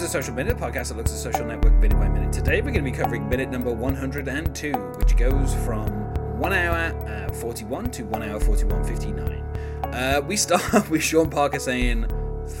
To the Social Minute, podcast that looks at social network minute by minute. Today we're going to be covering minute number 102, which goes from 1 hour uh, 41 to 1 hour 41.59. Uh, we start with Sean Parker saying,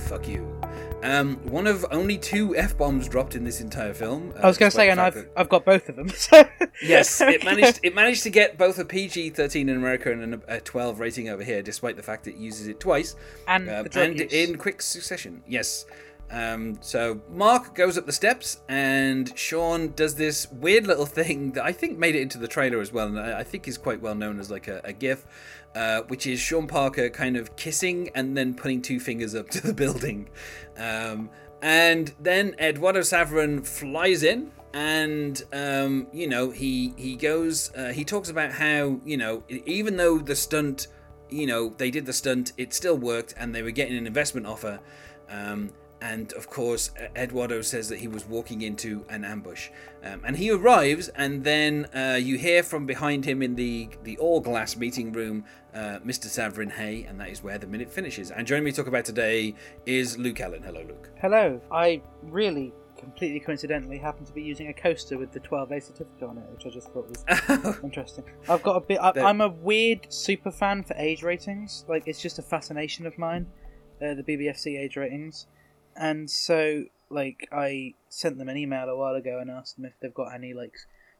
fuck you. Um, one of only two F bombs dropped in this entire film. Uh, I was going to say, and I've that- I've got both of them. So yes, it managed. It managed to get both a PG thirteen in America and a, a twelve rating over here, despite the fact it uses it twice and um, and in quick succession. Yes. Um, so Mark goes up the steps, and Sean does this weird little thing that I think made it into the trailer as well, and I, think is quite well known as like a, a GIF, uh, which is Sean Parker kind of kissing and then putting two fingers up to the building, um, and then Eduardo Saverin flies in. And um, you know he he goes uh, he talks about how you know even though the stunt you know, they did the stunt, it still worked, and they were getting an investment offer. Um, and of course, Eduardo says that he was walking into an ambush. Um, and he arrives, and then uh, you hear from behind him in the, the all glass meeting room uh, Mr. Saverin Hay, and that is where the minute finishes. And joining me to talk about today is Luke Allen. Hello, Luke. Hello. I really completely coincidentally happened to be using a coaster with the 12A certificate on it, which I just thought was interesting. I've got a bit. I, i'm a weird super fan for age ratings. Like it's just a fascination of mine, uh, the BBFC age ratings, and so like I sent them an email a while ago and asked them if they've got any like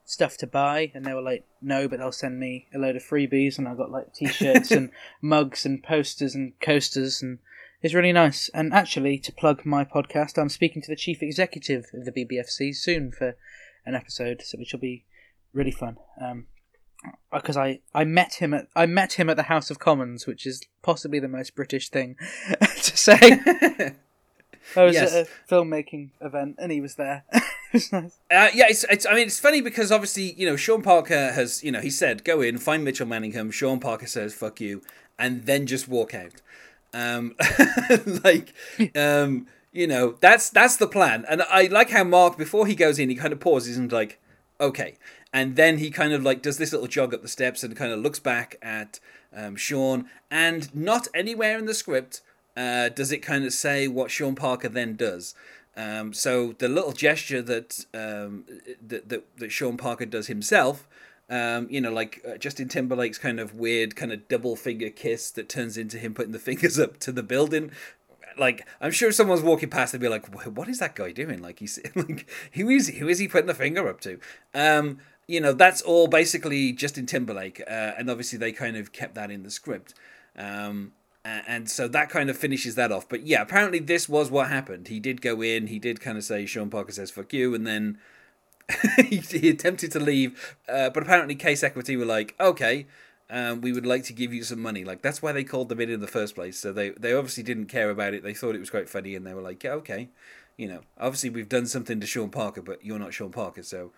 stuff to buy, and they were like, no, but they'll send me a load of freebies, and I got like t-shirts and mugs and posters and coasters and. It's really nice. And actually, to plug my podcast, I'm speaking to the chief executive of the BBFC soon for an episode, so which will be really fun. Um, because I, I met him at I met him at the House of Commons, which is possibly the most British thing to say. I was Yes. at a filmmaking event and he was there. it was nice. Uh, yeah, it's, it's. I mean, it's funny because obviously, you know, Sean Parker has, you know, he said, "Go in, find Mitchell Manningham." Sean Parker says, "Fuck you," and then just walk out. Um, like, um, you know, that's that's the plan. And I like how Mark, before he goes in, he kind of pauses and like, okay, and then he kind of like does this little jog up the steps and kind of looks back at um, Sean, and not anywhere in the script uh, does it kind of say what Sean Parker then does. Um, so the little gesture that, um, that that that Sean Parker does himself, um, you know, like uh, Justin Timberlake's kind of weird kind of double finger kiss that turns into him putting the fingers up to the building. Like I'm sure someone's walking past, they'd be like, "What is that guy doing?" Like he's like, "Who is? Who is he putting the finger up to?" Um, you know, that's all basically Justin Timberlake, uh, and obviously they kind of kept that in the script. Um, and so that kind of finishes that off. But yeah, apparently this was what happened. He did go in. He did kind of say, "Sean Parker says fuck you," and then he, he attempted to leave. Uh, but apparently, Case Equity were like, "Okay, um, we would like to give you some money." Like that's why they called them in in the first place. So they they obviously didn't care about it. They thought it was quite funny, and they were like, "Yeah, okay." You know, obviously we've done something to Sean Parker, but you're not Sean Parker, so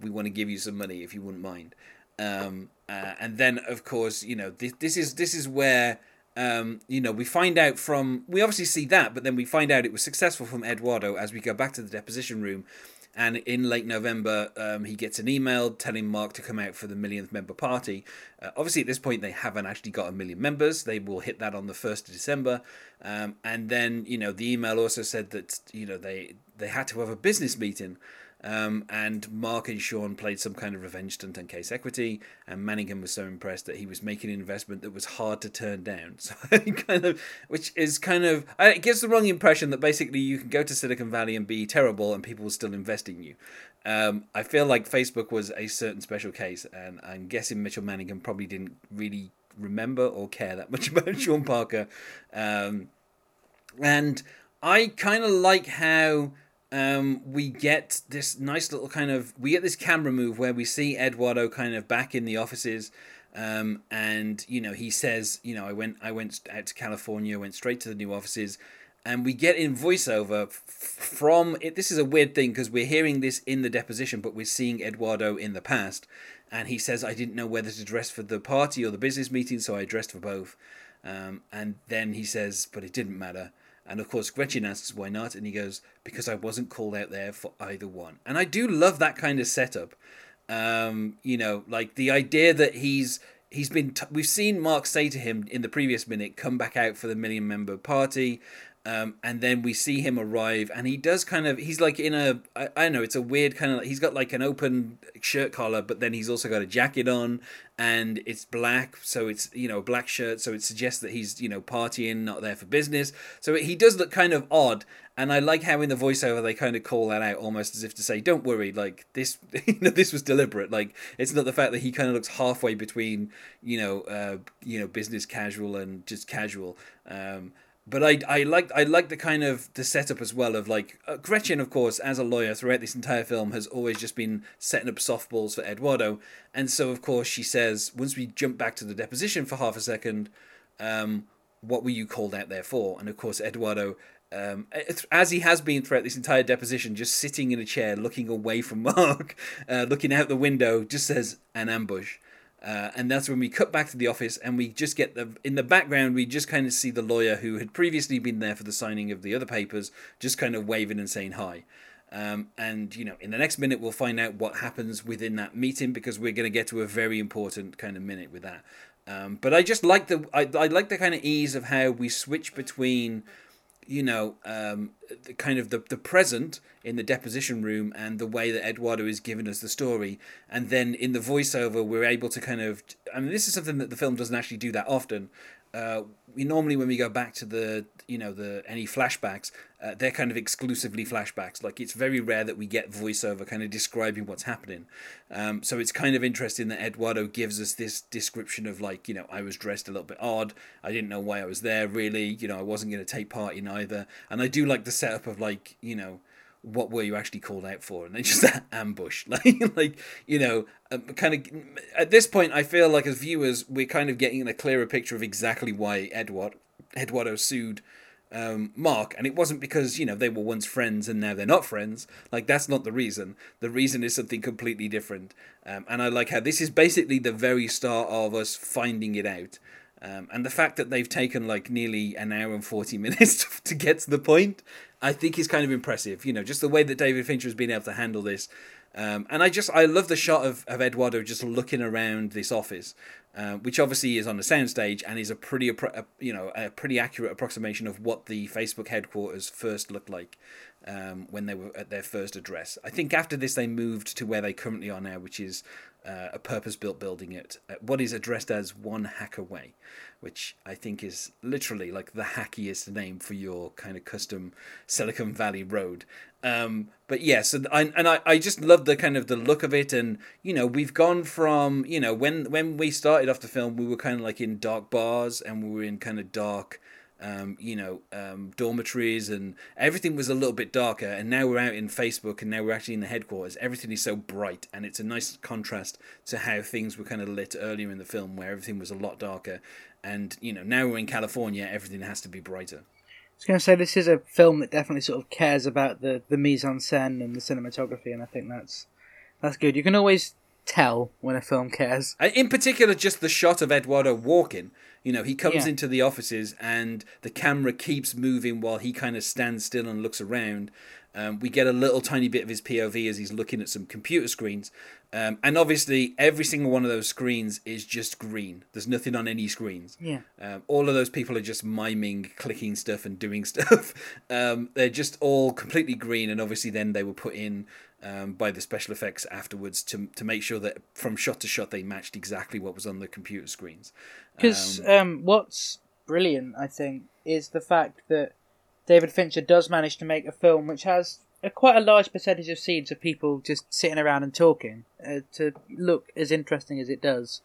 we want to give you some money if you wouldn't mind. Um, uh, and then, of course, you know, this, this is this is where um, you know we find out from we obviously see that, but then we find out it was successful from Eduardo as we go back to the deposition room. And in late November, um, he gets an email telling Mark to come out for the millionth member party. Uh, obviously, at this point, they haven't actually got a million members. They will hit that on the first of December. Um, and then, you know, the email also said that you know they they had to have a business meeting. Um, and Mark and Sean played some kind of revenge stunt on Case Equity, and Manningham was so impressed that he was making an investment that was hard to turn down. So kind of, which is kind of, it gives the wrong impression that basically you can go to Silicon Valley and be terrible, and people will still invest in you. Um, I feel like Facebook was a certain special case, and I'm guessing Mitchell Manningham probably didn't really remember or care that much about Sean Parker. Um, and I kind of like how um, we get this nice little kind of we get this camera move where we see Eduardo kind of back in the offices. Um, and you know he says you know I went I went out to California went straight to the new offices and we get in voiceover from it this is a weird thing because we're hearing this in the deposition but we're seeing Eduardo in the past and he says I didn't know whether to dress for the party or the business meeting so I dressed for both um, and then he says but it didn't matter and of course, Gretchen asks why not, and he goes, because I wasn't called out there for either one. And I do love that kind of setup. Um, you know, like the idea that he's he's been t- we've seen Mark say to him in the previous minute, come back out for the million member party. Um, and then we see him arrive, and he does kind of. He's like in a. I, I don't know. It's a weird kind of. He's got like an open shirt collar, but then he's also got a jacket on, and it's black, so it's you know a black shirt, so it suggests that he's you know partying, not there for business. So he does look kind of odd, and I like how in the voiceover they kind of call that out almost as if to say, "Don't worry, like this, you know, this was deliberate. Like it's not the fact that he kind of looks halfway between you know, uh, you know, business casual and just casual." Um, but I I like I like the kind of the setup as well of like uh, Gretchen of course as a lawyer throughout this entire film has always just been setting up softballs for Eduardo. And so of course she says once we jump back to the deposition for half a second um, what were you called out there for? And of course Eduardo um, as he has been throughout this entire deposition just sitting in a chair looking away from Mark uh, looking out the window just says an ambush uh, and that's when we cut back to the office and we just get the in the background we just kind of see the lawyer who had previously been there for the signing of the other papers just kind of waving and saying hi. Um, and you know in the next minute we'll find out what happens within that meeting because we're going to get to a very important kind of minute with that. Um, but i just like the I, I like the kind of ease of how we switch between you know, um, the kind of the, the present in the deposition room and the way that Eduardo is giving us the story. And then in the voiceover, we're able to kind of. I mean, this is something that the film doesn't actually do that often. Uh, we normally, when we go back to the, you know, the any flashbacks, uh, they're kind of exclusively flashbacks. Like it's very rare that we get voiceover kind of describing what's happening. Um, so it's kind of interesting that Eduardo gives us this description of like, you know, I was dressed a little bit odd. I didn't know why I was there really. You know, I wasn't going to take part in either. And I do like the setup of like, you know, what were you actually called out for? And they just ambush, like, like you know, um, kind of. At this point, I feel like as viewers, we're kind of getting a clearer picture of exactly why Edward Eduardo sued um, Mark, and it wasn't because you know they were once friends and now they're not friends. Like that's not the reason. The reason is something completely different. Um, and I like how this is basically the very start of us finding it out. Um, and the fact that they've taken like nearly an hour and 40 minutes to get to the point, I think is kind of impressive. You know, just the way that David Fincher has been able to handle this. Um, and I just, I love the shot of, of Eduardo just looking around this office, uh, which obviously is on the soundstage and is a pretty, you know, a pretty accurate approximation of what the Facebook headquarters first looked like um, when they were at their first address. I think after this they moved to where they currently are now, which is uh, a purpose-built building at, at what is addressed as One Hacker Way, which I think is literally like the hackiest name for your kind of custom Silicon Valley road. Um, but yeah, so I, and I, I just love the kind of the look of it, and you know we've gone from you know when when we started off the film we were kind of like in dark bars and we were in kind of dark um, you know, um, dormitories and everything was a little bit darker. And now we're out in Facebook and now we're actually in the headquarters. Everything is so bright and it's a nice contrast to how things were kind of lit earlier in the film where everything was a lot darker. And, you know, now we're in California, everything has to be brighter. I was going to say this is a film that definitely sort of cares about the, the mise en scène and the cinematography, and I think that's that's good. You can always tell when a film cares. In particular, just the shot of Eduardo walking you know, he comes yeah. into the offices and the camera keeps moving while he kind of stands still and looks around. Um, we get a little tiny bit of his POV as he's looking at some computer screens. Um, and obviously, every single one of those screens is just green. There's nothing on any screens. Yeah. Um, all of those people are just miming, clicking stuff, and doing stuff. Um, they're just all completely green, and obviously, then they were put in um, by the special effects afterwards to to make sure that from shot to shot they matched exactly what was on the computer screens. Because um, um, what's brilliant, I think, is the fact that David Fincher does manage to make a film which has a, quite a large percentage of scenes of people just sitting around and talking uh, to look as interesting as it does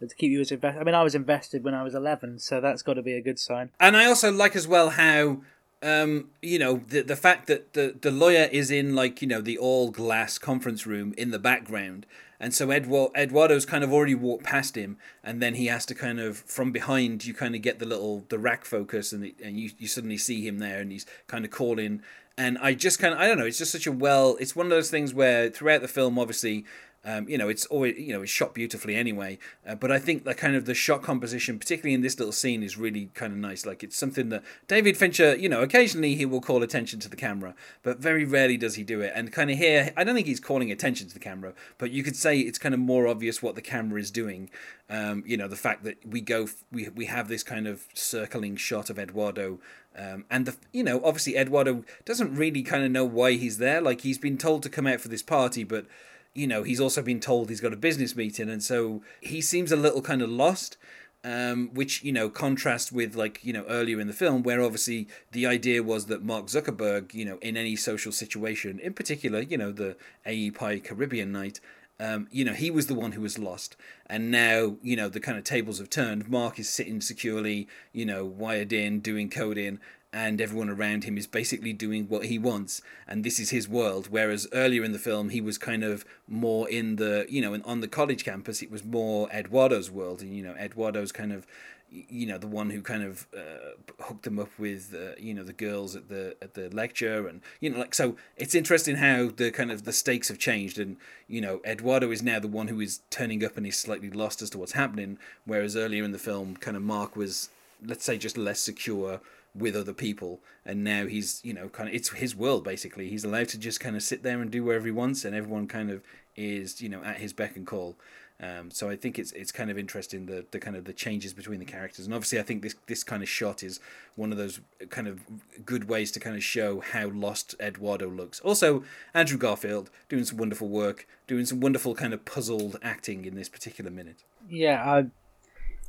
to keep you as invested. I mean, I was invested when I was 11, so that's got to be a good sign. And I also like as well how um, you know, the the fact that the the lawyer is in like you know the all glass conference room in the background, and so Eduardo Eduardo's kind of already walked past him, and then he has to kind of from behind you kind of get the little the rack focus, and the, and you you suddenly see him there, and he's kind of calling, and I just kind of I don't know, it's just such a well, it's one of those things where throughout the film, obviously, Um, you know, it's always you know it's shot beautifully anyway. Uh, but I think the kind of the shot composition, particularly in this little scene, is really kind of nice. Like it's something that David Fincher, you know, occasionally he will call attention to the camera, but very rarely does he do it. And kind of here, I don't think he's calling attention to the camera, but you could say it's kind of more obvious what the camera is doing. Um, you know, the fact that we go, we we have this kind of circling shot of Eduardo um, and the you know obviously Eduardo doesn't really kind of know why he's there. Like he's been told to come out for this party, but you know he's also been told he's got a business meeting, and so he seems a little kind of lost. Um, which you know contrast with like you know earlier in the film where obviously the idea was that Mark Zuckerberg you know in any social situation in particular you know the AEPi Caribbean night um, you know, he was the one who was lost, and now you know the kind of tables have turned. Mark is sitting securely, you know, wired in, doing coding, and everyone around him is basically doing what he wants, and this is his world. Whereas earlier in the film, he was kind of more in the, you know, on the college campus, it was more Eduardo's world, and you know, Eduardo's kind of you know the one who kind of uh, hooked them up with uh, you know the girls at the at the lecture and you know like so it's interesting how the kind of the stakes have changed and you know Eduardo is now the one who is turning up and he's slightly lost as to what's happening whereas earlier in the film kind of Mark was let's say just less secure with other people and now he's you know kind of it's his world basically he's allowed to just kind of sit there and do whatever he wants and everyone kind of is you know at his beck and call um, so I think it's it's kind of interesting the the kind of the changes between the characters, and obviously I think this this kind of shot is one of those kind of good ways to kind of show how lost Eduardo looks. Also, Andrew Garfield doing some wonderful work, doing some wonderful kind of puzzled acting in this particular minute. Yeah, I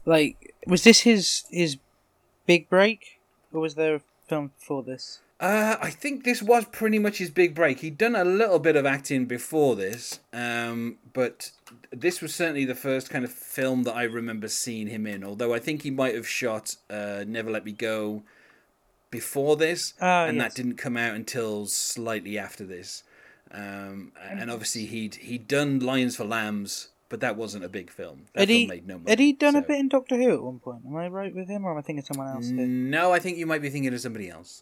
like was this his his big break, or was there a film before this? Uh, I think this was pretty much his big break. He'd done a little bit of acting before this, um, but this was certainly the first kind of film that I remember seeing him in. Although I think he might have shot uh, Never Let Me Go before this, Ah, and yes. that didn't come out until slightly after this. Um, and obviously he'd he'd done Lions for Lambs, but that wasn't a big film. That Had film he, made no money. had he done a bit in Doctor Who at one point? Am I right with him, or am I thinking of someone else? Here? No, I think you might be thinking of somebody else.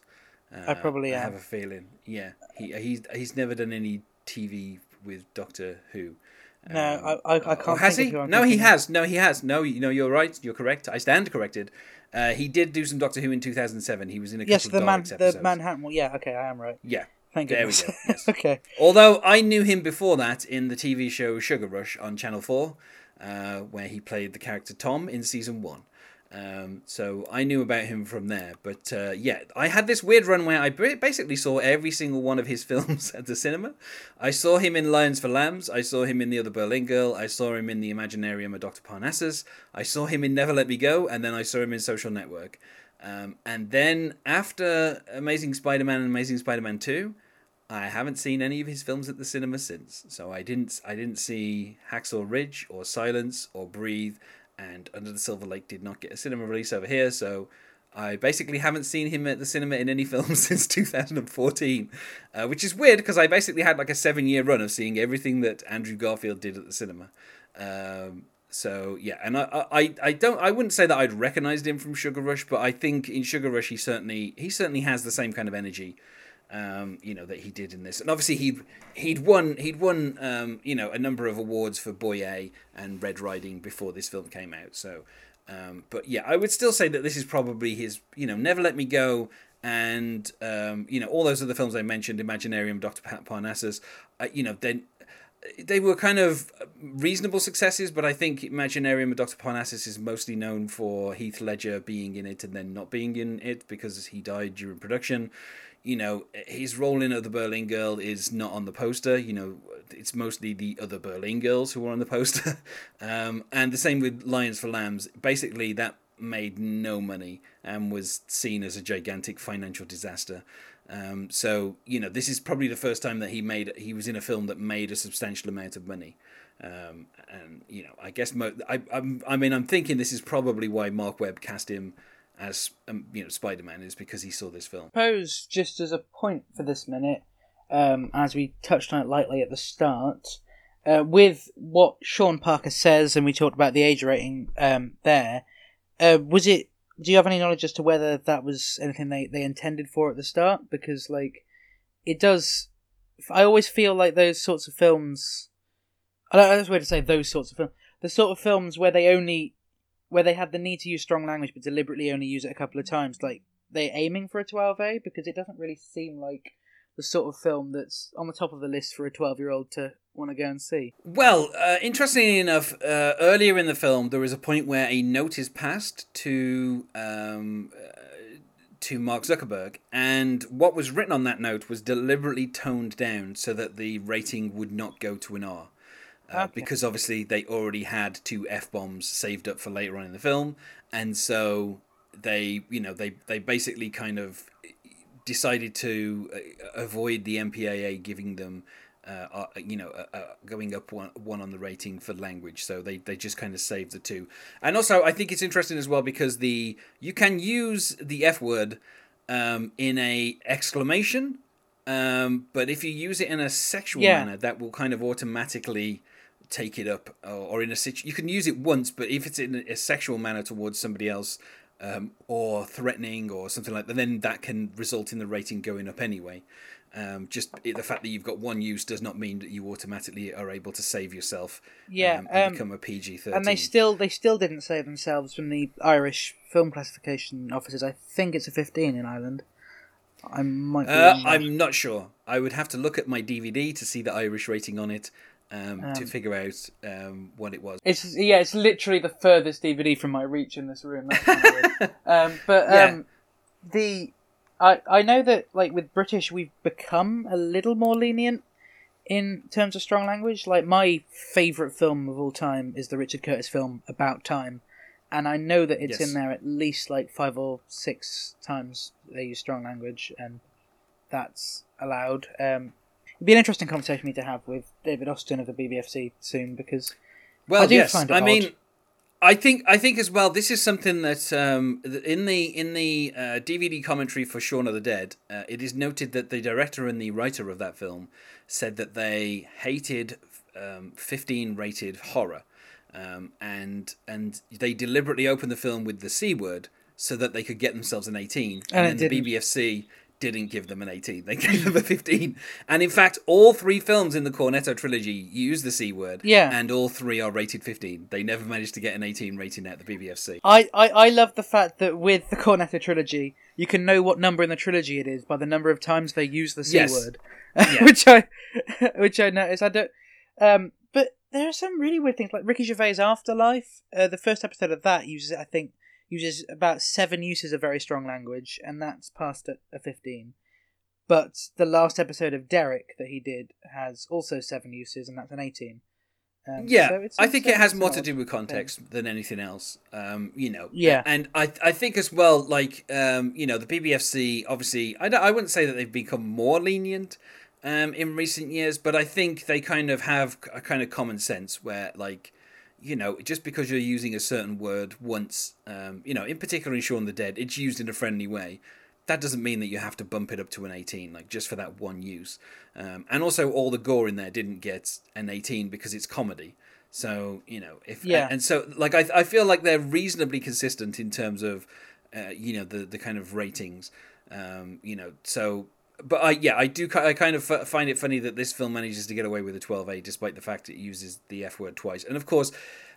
Uh, I probably I have a feeling. Yeah, he he's he's never done any TV with Doctor Who. No, Um, I, I, I can't. has he? Of No, he of. has. No, he has. No, you know, you're right. You're correct. I stand corrected. Uh, he did do some Doctor Who in 2007. He was in a couple Yes, of the man, the. Manhattan. Well, yeah, okay, I am right. Yeah. Thank There we go, yes. okay. Although I knew him before that in the TV show Sugar Rush on Channel 4, uh, where he played the character Tom in season 1. Um, so I knew about him from there. But uh, yeah, I had this weird run where I basically saw every single one of his films at the cinema. I saw him in Lions for Lambs. I saw him in The Other Boleyn Girl. I saw him in The Imaginarium of Dr. Parnassus. I saw him in Never Let Me Go. And then I saw him in Social Network. Um, and then after Amazing Spider Man and Amazing Spider Man 2, I haven't seen any of his films at the cinema since. So I didn't I didn't see Hacksaw Ridge or Silence or Breathe and Under the Silver Lake did not get a cinema release over here, so I basically haven't seen him at the cinema in any film since 2014, uh, which is weird because I basically had like a seven year run of seeing everything that Andrew Garfield did at the cinema. Um, so yeah, and I, I, I don't I wouldn't say that I'd recognized him from Sugar Rush, but I think in Sugar Rush he certainly he certainly has the same kind of energy um, you know that he did in this, and obviously he he'd won he'd won um, you know a number of awards for Boy A and Red Riding before this film came out. So, um, but yeah, I would still say that this is probably his you know Never Let Me Go and um, you know all those other films I mentioned, Imaginarium, Doctor Parnassus. Uh, you know then they were kind of reasonable successes, but I think Imaginarium Dr. Parnassus is mostly known for Heath Ledger being in it and then not being in it because he died during production. You know, his role in Other Boleyn Girl is not on the poster. You know, it's mostly the other Boleyn girls who are on the poster. um, and the same with Lions for Lambs. Basically, that made no money and was seen as a gigantic financial disaster. Um, so you know, this is probably the first time that he made he was in a film that made a substantial amount of money. Um, and you know, I guess mo- I I'm, I mean I'm thinking this is probably why Marc Webb cast him as um, you know Spider Man is because he saw this film. suppose just as a point for this minute, um, as we touched on it lightly at the start, uh, with what Sean Parker says, and we talked about the age rating um, there, uh, was it? Do you have any knowledge as to whether that was anything they, they intended for at the start? Because like, it does. I always feel like those sorts of films I don't that's weird to say those sorts of films. The sort of films where they only, where they have the need to use strong language but deliberately only use it a couple of times, like they're aiming for a 12A because it doesn't really seem like the sort of film that's on the top of the list for a 12 year old to want to go and see. Well, uh, interestingly enough, uh, earlier in the film, there is a point where a note is passed to um, uh, to Mark Zuckerberg, and what was written on that note was deliberately toned down so that the rating would not go to an R. Uh, Okay. Because obviously they already had two f bombs saved up for later on in the film, and so they, you know, they they basically kind of decided to uh, avoid the MPAA giving them, uh, uh, you know, uh, uh, going up one, one on the rating for language. So they, they just kind of saved the two. And also, I think it's interesting as well because the you can use the F word um, in a exclamation, um, but if you use it in a sexual Yeah. manner, that will kind of automatically take it up or, or in a situation you can use it once but if it's in a sexual manner towards somebody else um, or threatening or something like that then that can result in the rating going up anyway. Um, just the fact that you've got one use does not mean that you automatically are able to save yourself Yeah, um, and um, become a PG-13 And they still they still didn't save themselves from the Irish film classification offices I think it's a 15 in Ireland. I might uh. I'm not sure. I would have to look at my DVD to see the Irish rating on it um, to Um, figure out um, what it was It's yeah, it's literally the furthest DVD from my reach in this room. Um, but Yeah. um, the I I know that like with British we've become a little more lenient in terms of strong language. Like my favorite film of all time is the Richard Curtis film About Time, and I know that it's Yes. in there at least like five or six times they use strong language, and that's allowed. Um, it'd be an interesting conversation for me to have with David Austin of the BBFC soon because Well, I do yes. find it I odd. mean, I think I think as well. This is something that um, in the in the uh, DVD commentary for Shaun of the Dead, uh, it is noted that the director and the writer of that film said that they hated um, 15 rated horror, um, and and they deliberately opened the film with the c word so that they could get themselves an 18, And and, then the didn't. BBFC didn't give them an 18. They gave them a 15. And in fact, all three films in the Cornetto trilogy use the C word. Yeah. And all three are rated 15. They never managed to get an 18 rating at the BBFC. I, I, I love the fact that with the Cornetto trilogy, you can know what number in the trilogy it is by the number of times they use the c Yes. word, Yeah. which I which I noticed. I don't. Um, but there are some really weird things like Ricky Gervais' Afterlife. Uh, the first episode of that uses I think uses about seven uses of very strong language, and that's passed at a fifteen. But the last episode of Derek that he did has also seven uses, and that's an eighteen. Um, Yeah, so I think it has more to do with thing. context than anything else. Um, you know. Yeah. And I I think as well, like um, you know, the BBFC obviously, I don't, I wouldn't say that they've become more lenient um, in recent years, but I think they kind of have a kind of common sense where like. You know, just because you're using a certain word once, um, you know, in particular in Shaun the Dead, it's used in a friendly way. That doesn't mean that you have to bump it up to an 18, like just for that one use. Um, and also, all the gore in there didn't get an 18 because it's comedy. So you know, if Yeah. and so like I I feel like they're reasonably consistent in terms of, uh, you know, the the kind of ratings. Um, you know, so but I yeah I do I kind of find it funny that this film manages to get away with a 12A despite the fact it uses the F word twice. And of course,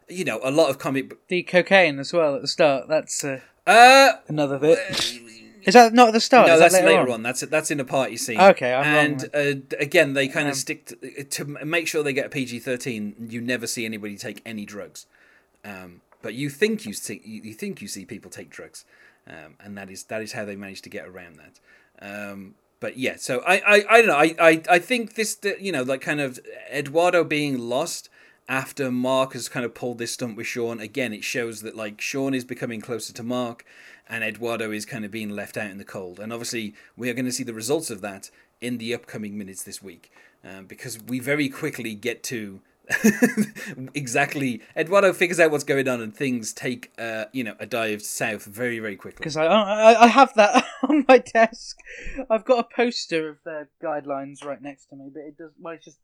you know, a lot of comic. The cocaine as well at the start. That's uh, Uh, another bit. Is that not at the start? no, Is that that's later, on? on. That's that's in a party scene. Okay, I'm wrong and uh, again, they kind Um, of stick to, to make sure they get a PG thirteen. You never see anybody take any drugs, um, but you think you see you you think you see people take drugs, um, and that is that is how they manage to get around that. But yeah, so I, I, I don't know. I, I, I think this, you know, like kind of Eduardo being lost after Mark has kind of pulled this stunt with Sean. Again, it shows that like Sean is becoming closer to Mark, and Eduardo is kind of being left out in the cold. And obviously, we are going to see the results of that in the upcoming minutes this week, um, because we very quickly get to exactly Eduardo figures out what's going on, and things take uh, you know a dive south very very quickly. Because I, I I have that on my desk. I've got a poster of their guidelines right next to me, but it does well. It just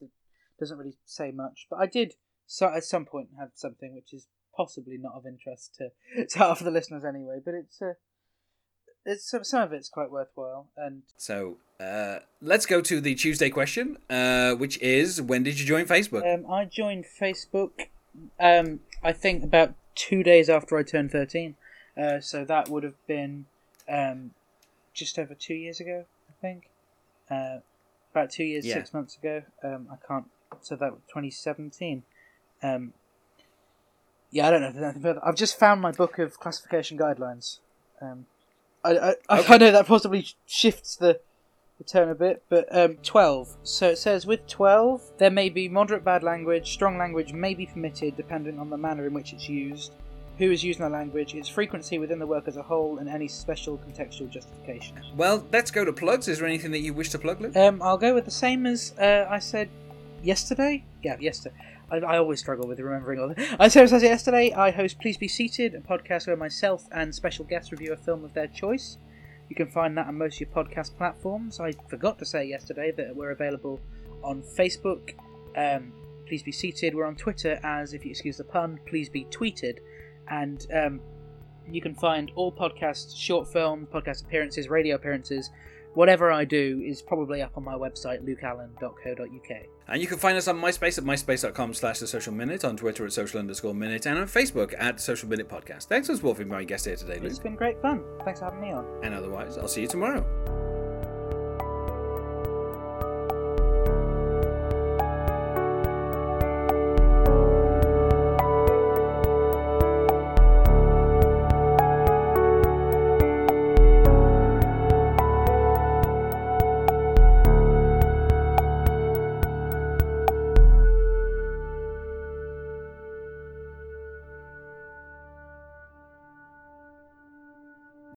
doesn't really say much. But I did so at some point have something which is possibly not of interest to to half the listeners anyway. But it's uh, it's some, some of it's quite worthwhile, and So uh, let's go to the Tuesday question, uh, which is when did you join Facebook? um, I joined Facebook. Um, I think about two days after I turned thirteen, uh, so that would have been um, just over two years ago. I think uh, about two years, Yeah. six months ago. Um, I can't. So that was twenty seventeen. Um, yeah, I don't know. if there's anything further. I've just found my book of classification guidelines. Um, I, I, I, Okay. I know that possibly shifts the, the tone a bit, but um, 12. So it says with 12, there may be moderate bad language, strong language may be permitted depending on the manner in which it's used, who is using the language, its frequency within the work as a whole, and any special contextual justification. Well, let's go to plugs. Is there anything that you wish to plug, Luke? Um, I'll go with the same as uh, I said yesterday. Yeah, yesterday. I, I always struggle with remembering all that. I said said yesterday. I host Please Be Seated, a podcast where myself and special guests review a film of their choice. You can find that on most of your podcast platforms. I forgot to say yesterday that we're available on Facebook. Um, please be seated. We're on Twitter as, if you excuse the pun, please be tweeted. And um, you can find all podcasts, short film, podcast appearances, radio appearances, whatever I do is probably up on my website, lukeallen.co.uk. And you can find us on MySpace at myspace.com slash the social minute, on Twitter at social underscore minute, and on Facebook at social minute podcast. Thanks for being my guest here today, Luke. It's been great fun. Thanks for having me on. And otherwise, I'll see you tomorrow.